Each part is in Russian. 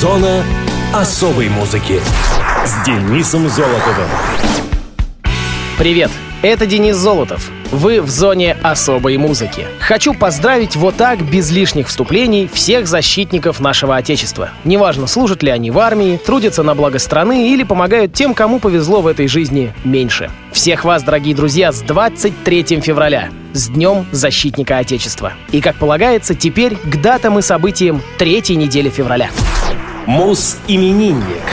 Зона особой музыки с Денисом Золотовым. Привет, это Денис Золотов. Вы в зоне особой музыки. Хочу поздравить вот так, без лишних вступлений, всех защитников нашего Отечества. Неважно, служат ли они в армии, трудятся на благо страны или помогают тем, кому повезло в этой жизни меньше. Всех вас, дорогие друзья, с 23 февраля с Днем Защитника Отечества. И, как полагается, теперь к датам и событиям третьей недели февраля. Мус-именинник.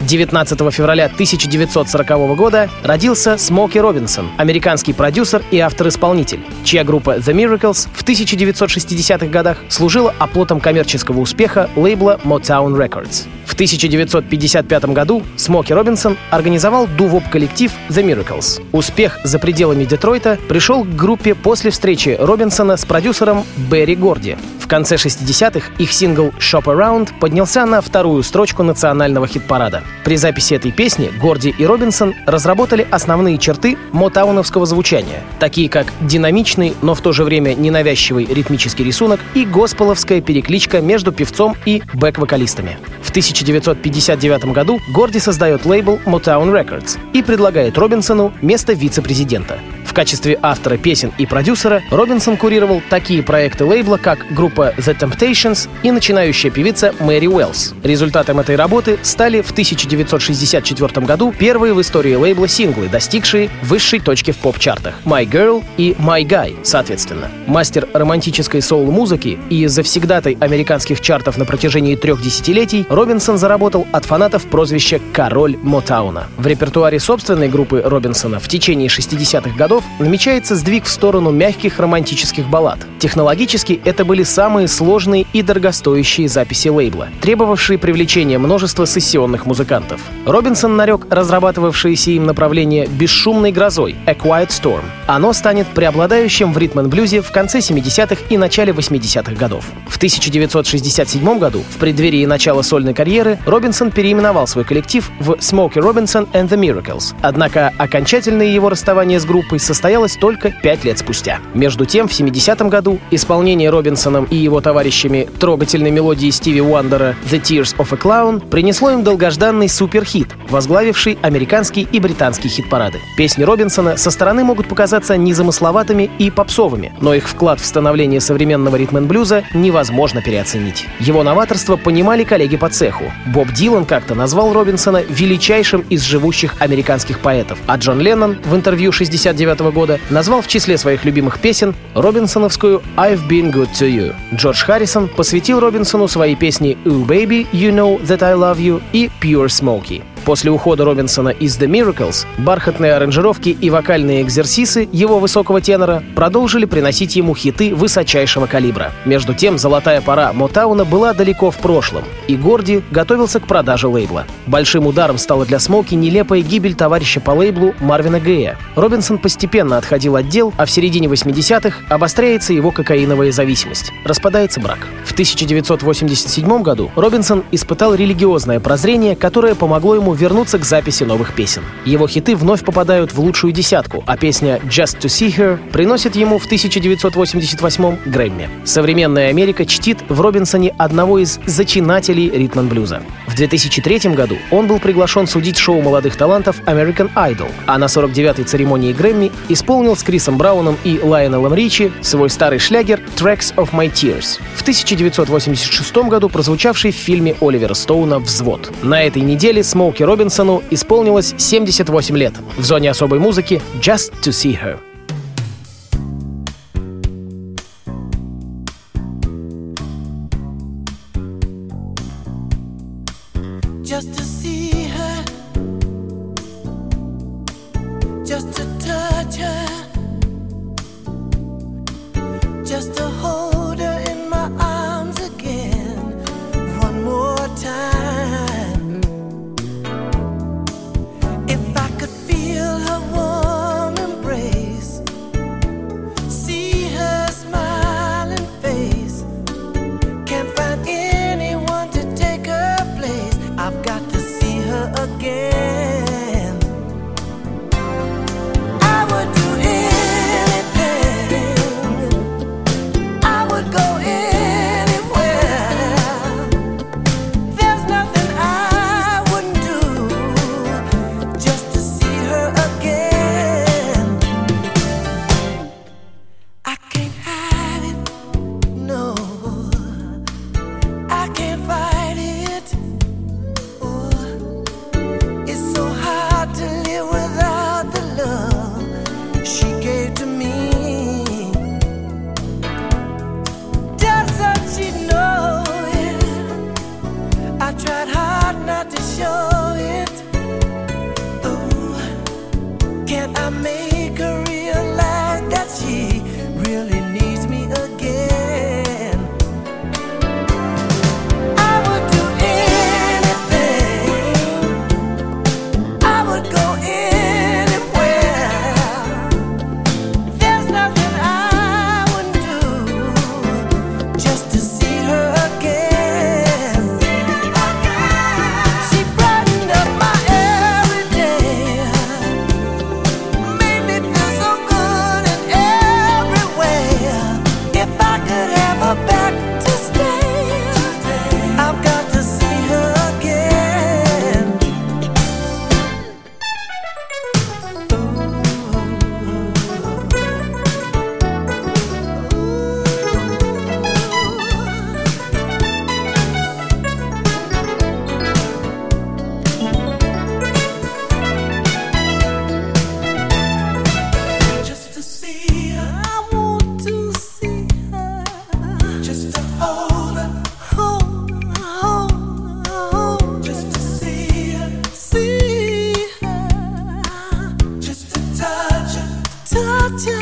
19 февраля 1940 года родился Смоки Робинсон, американский продюсер и автор-исполнитель, чья группа The Miracles в 1960-х годах служила оплотом коммерческого успеха лейбла Motown Records. В 1955 году Смоки Робинсон организовал дувоп-коллектив The Miracles. Успех за пределами Детройта пришел к группе после встречи Робинсона с продюсером Берри Горди. Конце 60-х их сингл «Shop Around» поднялся на вторую строчку национального хит-парада. При записи этой песни Горди и Робинсон разработали основные черты мотауновского звучания, такие как динамичный, но в то же время ненавязчивый ритмический рисунок и госпеловская перекличка между певцом и бэк-вокалистами. В 1959 году Горди создает лейбл Motown Records и предлагает Робинсону место вице-президента. В качестве автора песен и продюсера Робинсон курировал такие проекты лейбла, как группа The Temptations и начинающая певица Мэри Уэллс. Результатом этой работы стали в 1964 году первые в истории лейбла синглы, достигшие высшей точки в поп-чартах «My Girl» и «My Guy», соответственно. Мастер романтической соул-музыки и завсегдатай американских чартов на протяжении трех десятилетий, Робинсон заработал от фанатов прозвище «Король Мотауна». В репертуаре собственной группы Робинсона в течение 60-х годов годов намечается сдвиг в сторону мягких романтических баллад. Технологически это были самые сложные и дорогостоящие записи лейбла, требовавшие привлечения множества сессионных музыкантов. Робинсон нарек разрабатывавшееся им направление бесшумной грозой «A Quiet Storm». Оно станет преобладающим в ритм-н-блюзе в конце 70-х и начале 80-х годов. В 1967 году, в преддверии начала сольной карьеры, Робинсон переименовал свой коллектив в Smokey Robinson and the Miracles. Однако окончательное его расставание с группой состоялась только пять лет спустя. Между тем, в 70-м году исполнение Робинсоном и его товарищами трогательной мелодии Стиви Уандера «The Tears of a Clown» принесло им долгожданный суперхит, возглавивший американский и британский хит-парады. Песни Робинсона со стороны могут показаться незамысловатыми и попсовыми, но их вклад в становление современного ритм-н-блюза невозможно переоценить. Его новаторство понимали коллеги по цеху. Боб Дилан как-то назвал Робинсона величайшим из живущих американских поэтов, а Джон Леннон в интервью 69 1999 года назвал в числе своих любимых песен Робинсоновскую «I've Been Good to You». Джордж Харрисон посвятил Робинсону свои песни «Ooh Baby, You Know That I Love You» и «Pure Smoky». После ухода Робинсона из The Miracles бархатные аранжировки и вокальные экзерсисы его высокого тенора продолжили приносить ему хиты высочайшего калибра. Между тем, золотая пора Мотауна была далеко в прошлом, и Горди готовился к продаже лейбла. Большим ударом стала для Смоки нелепая гибель товарища по лейблу Марвина Гея. Робинсон постепенно отходил от дел, а в середине 80-х обостряется его кокаиновая зависимость. Распадается брак. В 1987 году Робинсон испытал религиозное прозрение, которое помогло ему вернуться к записи новых песен. Его хиты вновь попадают в лучшую десятку, а песня «Just to See Her» приносит ему в 1988 Грэмми. Современная Америка чтит в Робинсоне одного из зачинателей ритм-блюза. В 2003 году он был приглашен судить шоу молодых талантов American Idol, а на 49-й церемонии Грэмми исполнил с Крисом Брауном и Лайонелом Ричи свой старый шлягер «Tracks of My Tears», в 1986 году прозвучавший в фильме Оливера Стоуна «Взвод». На этой неделе Смоуки Джеки Робинсону исполнилось 78 лет. В зоне особой музыки «Just to See Her».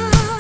love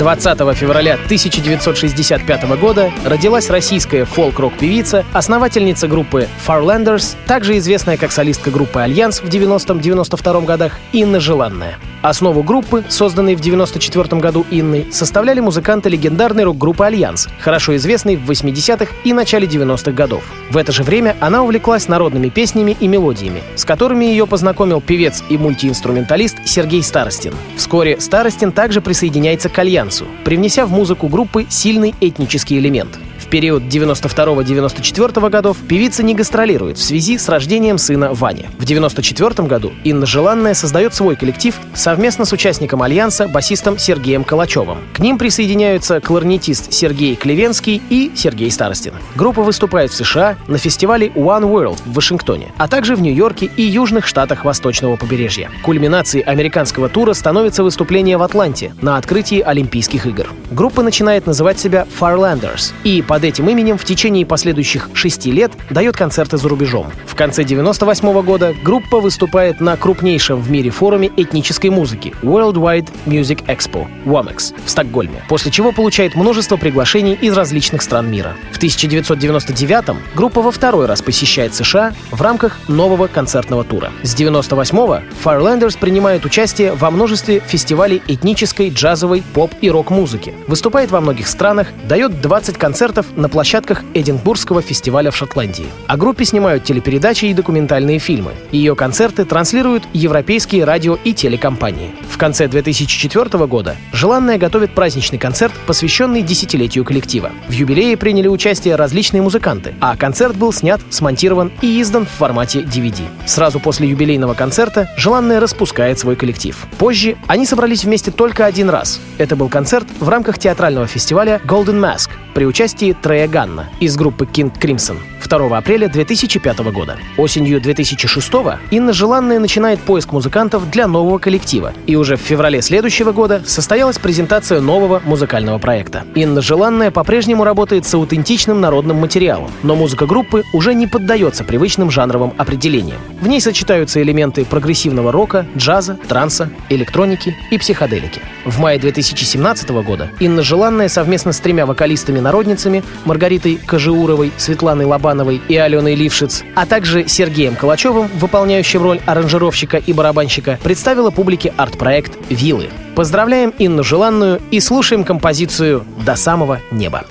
20 февраля 1965 года родилась российская фолк-рок-певица, основательница группы Farlanders, также известная как солистка группы «Альянс» в 90-92 годах, Инна Желанная. Основу группы, созданной в 94 году Инной, составляли музыканты легендарной рок-группы «Альянс», хорошо известной в 80-х и начале 90-х годов. В это же время она увлеклась народными песнями и мелодиями, с которыми ее познакомил певец и мультиинструменталист Сергей Старостин. Вскоре Старостин также присоединяется к «Альянсу», привнеся в музыку группы сильный этнический элемент период 92-94 годов певица не гастролирует в связи с рождением сына Вани. В 94 году Инна Желанная создает свой коллектив совместно с участником Альянса, басистом Сергеем Калачевым. К ним присоединяются кларнетист Сергей Клевенский и Сергей Старостин. Группа выступает в США на фестивале One World в Вашингтоне, а также в Нью-Йорке и южных штатах восточного побережья. Кульминацией американского тура становится выступление в Атланте на открытии Олимпийских игр. Группа начинает называть себя Farlanders и под под этим именем в течение последующих шести лет дает концерты за рубежом. В конце 98 -го года группа выступает на крупнейшем в мире форуме этнической музыки Worldwide Music Expo WOMEX в Стокгольме, после чего получает множество приглашений из различных стран мира. В 1999 группа во второй раз посещает США в рамках нового концертного тура. С 98-го Firelanders принимает участие во множестве фестивалей этнической, джазовой, поп и рок-музыки. Выступает во многих странах, дает 20 концертов на площадках Эдинбургского фестиваля в Шотландии. О группе снимают телепередачи и документальные фильмы. Ее концерты транслируют европейские радио и телекомпании. В конце 2004 года «Желанная» готовит праздничный концерт, посвященный десятилетию коллектива. В юбилее приняли участие различные музыканты, а концерт был снят, смонтирован и издан в формате DVD. Сразу после юбилейного концерта «Желанная» распускает свой коллектив. Позже они собрались вместе только один раз. Это был концерт в рамках театрального фестиваля Golden Mask при участии Трея Ганна из группы King Crimson 2 апреля 2005 года. Осенью 2006 Инна Желанная начинает поиск музыкантов для нового коллектива, и уже в феврале следующего года состоялась презентация нового музыкального проекта. Инна Желанная по-прежнему работает с аутентичным народным материалом, но музыка группы уже не поддается привычным жанровым определениям. В ней сочетаются элементы прогрессивного рока, джаза, транса, электроники и психоделики. В мае 2017 года Инна Желанная совместно с тремя вокалистами-народницами Маргаритой Кожеуровой, Светланой Лобановой и Аленой Лившиц, а также Сергеем Калачевым, выполняющим роль аранжировщика и барабанщика, представила публике арт-проект «Вилы». Поздравляем Инну Желанную и слушаем композицию «До самого неба».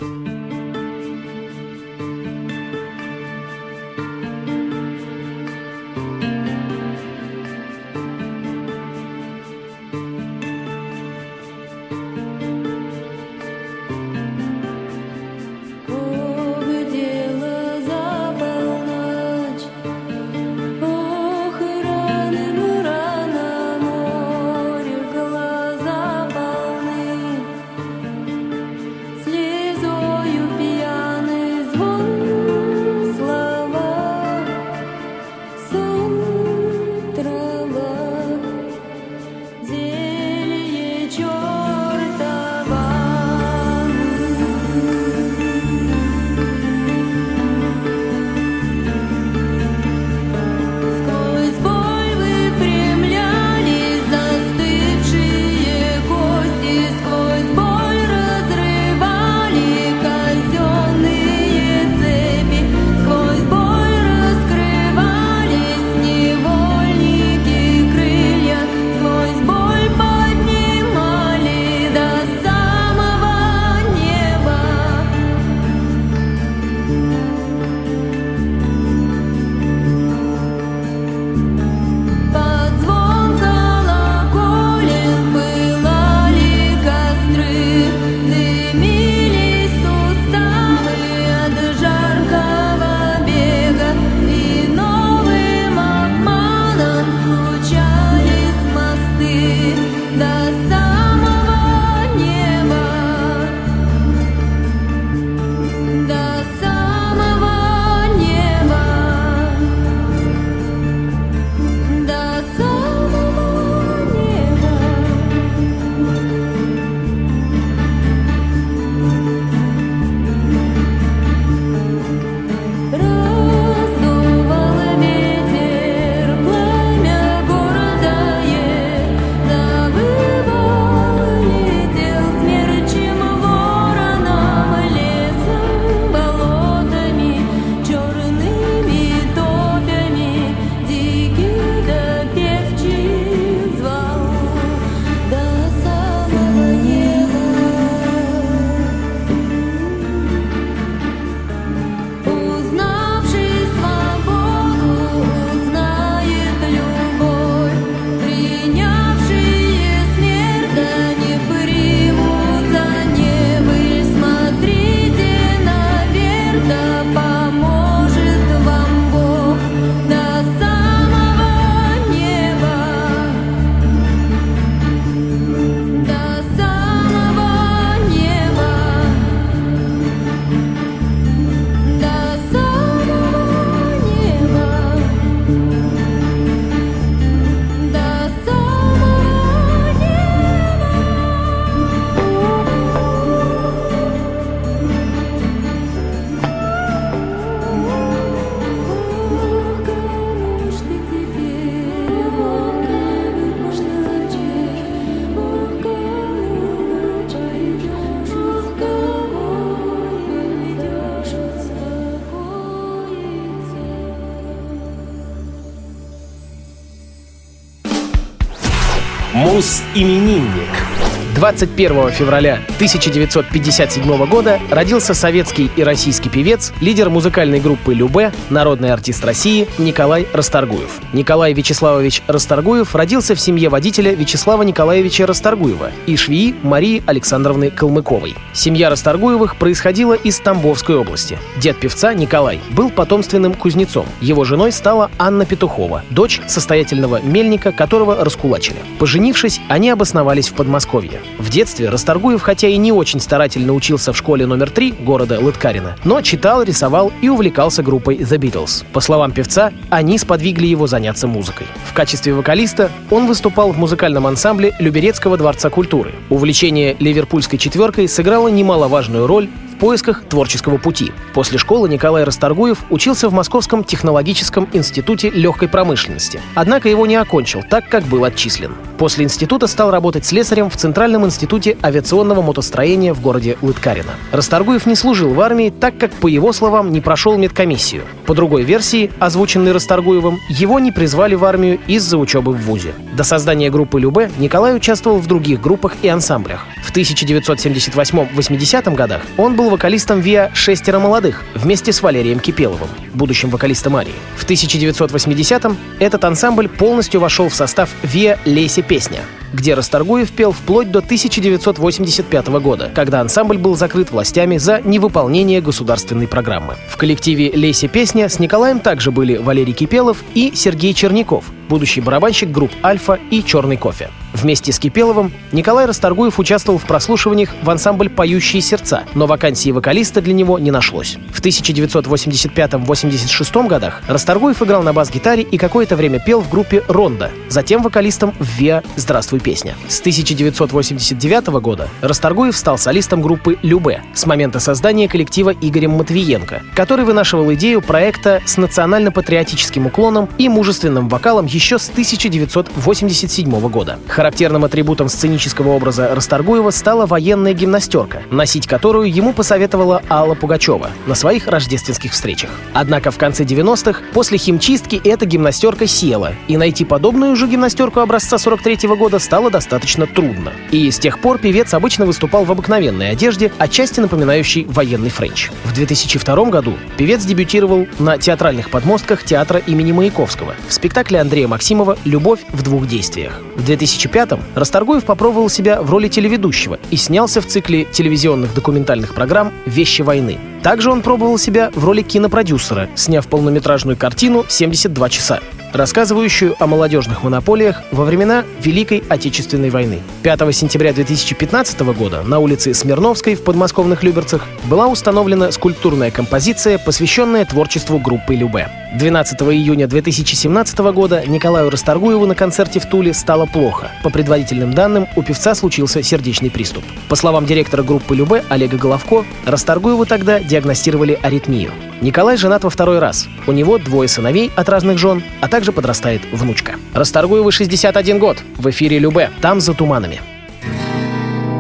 Мус-именинник. 21 февраля 1957 года родился советский и российский певец, лидер музыкальной группы «Любе», народный артист России Николай Расторгуев. Николай Вячеславович Расторгуев родился в семье водителя Вячеслава Николаевича Расторгуева и швеи Марии Александровны Калмыковой. Семья Расторгуевых происходила из Тамбовской области. Дед певца Николай был потомственным кузнецом. Его женой стала Анна Петухова, дочь состоятельного мельника, которого раскулачили. Поженившись, они обосновались в Подмосковье. В детстве Расторгуев, хотя и не очень старательно учился в школе номер 3 города Лыткарина, но читал, рисовал и увлекался группой The Beatles. По словам певца, они сподвигли его заняться музыкой. В качестве вокалиста он выступал в музыкальном ансамбле Люберецкого дворца культуры. Увлечение ливерпульской четверкой сыграло немаловажную роль поисках творческого пути. После школы Николай Расторгуев учился в Московском технологическом институте легкой промышленности. Однако его не окончил, так как был отчислен. После института стал работать слесарем в Центральном институте авиационного мотостроения в городе Лыткарино. Расторгуев не служил в армии, так как, по его словам, не прошел медкомиссию. По другой версии, озвученной Расторгуевым, его не призвали в армию из-за учебы в ВУЗе. До создания группы Любе Николай участвовал в других группах и ансамблях. В 1978-80 годах он был вокалистом ВИА «Шестеро молодых» вместе с Валерием Кипеловым, будущим вокалистом Арии. В 1980-м этот ансамбль полностью вошел в состав ВИА «Лейся песня», где Расторгуев пел вплоть до 1985 года, когда ансамбль был закрыт властями за невыполнение государственной программы. В коллективе «Лейся песня» с Николаем также были Валерий Кипелов и Сергей Черняков, будущий барабанщик групп «Альфа» и «Черный кофе». Вместе с Кипеловым Николай Расторгуев участвовал в прослушиваниях в ансамбль «Поющие сердца», но вакансии вокалиста для него не нашлось. В 1985-86 годах Расторгуев играл на бас-гитаре и какое-то время пел в группе «Ронда», затем вокалистом в «Виа. Здравствуй, песня». С 1989 года Расторгуев стал солистом группы «Любэ» с момента создания коллектива Игорем Матвиенко, который вынашивал идею проекта с национально-патриотическим уклоном и мужественным вокалом еще с 1987 года. Характерным атрибутом сценического образа Расторгуева стала военная гимнастерка, носить которую ему посоветовала Алла Пугачева на своих рождественских встречах. Однако в конце 90-х после химчистки эта гимнастерка села, и найти подобную же гимнастерку образца 43 -го года стало достаточно трудно. И с тех пор певец обычно выступал в обыкновенной одежде, отчасти напоминающей военный френч. В 2002 году певец дебютировал на театральных подмостках театра имени Маяковского в спектакле Андрея Максимова «Любовь в двух действиях». В 2005-м Расторгуев попробовал себя в роли телеведущего и снялся в цикле телевизионных документальных программ «Вещи войны». Также он пробовал себя в роли кинопродюсера, сняв полнометражную картину «72 часа» рассказывающую о молодежных монополиях во времена Великой Отечественной войны. 5 сентября 2015 года на улице Смирновской в подмосковных Люберцах была установлена скульптурная композиция, посвященная творчеству группы Любе. 12 июня 2017 года Николаю Расторгуеву на концерте в Туле стало плохо. По предварительным данным, у певца случился сердечный приступ. По словам директора группы Любе Олега Головко, Расторгуеву тогда диагностировали аритмию. Николай женат во второй раз. У него двое сыновей от разных жен, а также подрастает внучка. Расторгуеву 61 год. В эфире Любе. Там за туманами.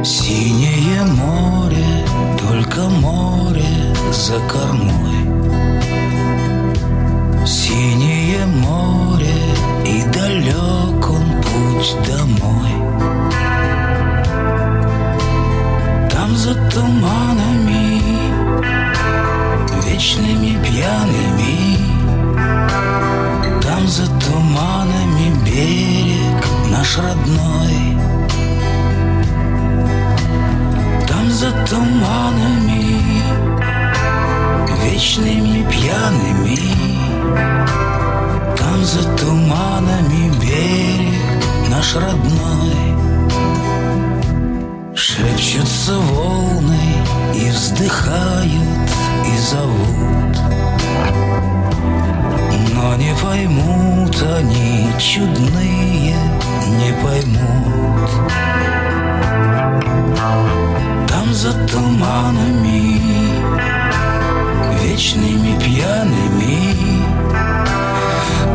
Синее море, только море за кормой. Синее море и далек он путь домой. Там за туманами вечными пьяными. Там за туманами берег наш родной. Там за туманами вечными пьяными. Там за туманами берег наш родной. Шепчутся волны и вздыхают и зовут. Но не поймут они, чудные, не поймут. Там за туманами, вечными пьяными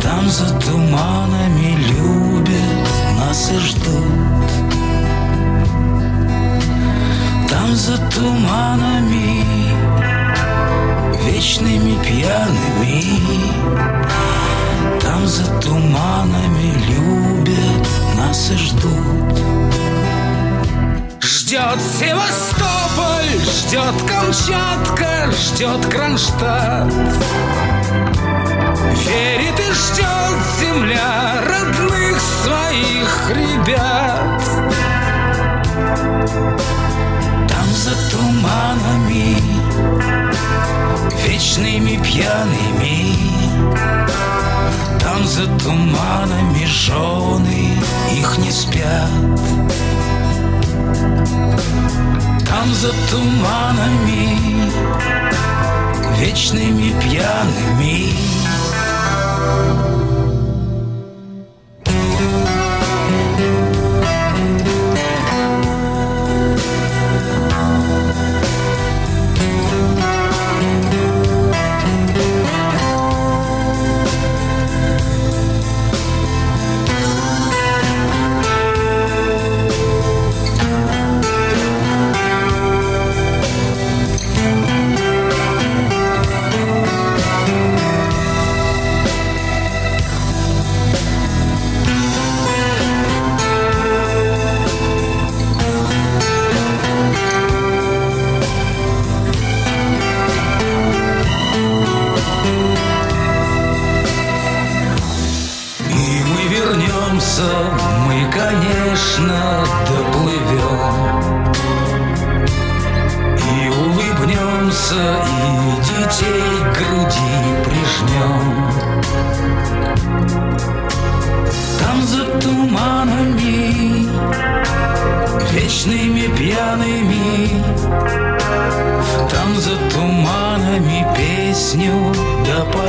Там за туманами любят нас и ждут за туманами вечными пьяными Там за туманами любят нас и ждут. Ждет Севастополь, ждет Камчатка, ждет Кронштадт. Верит и ждет земля родных своих ребят. Туманами, вечными пьяными, Там за туманами жены их не спят. Там за туманами, вечными пьяными,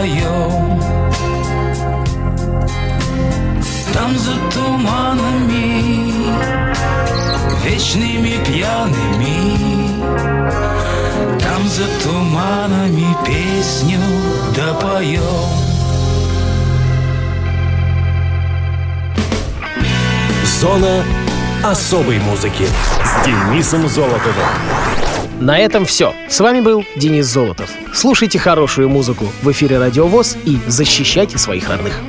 допоем там за туманами, вечными пьяными, Там за туманами песню допоем. Зона особой музыки с Денисом Золотовым. На этом все. С вами был Денис Золотов. Слушайте хорошую музыку в эфире Радио ВОЗ и защищайте своих родных.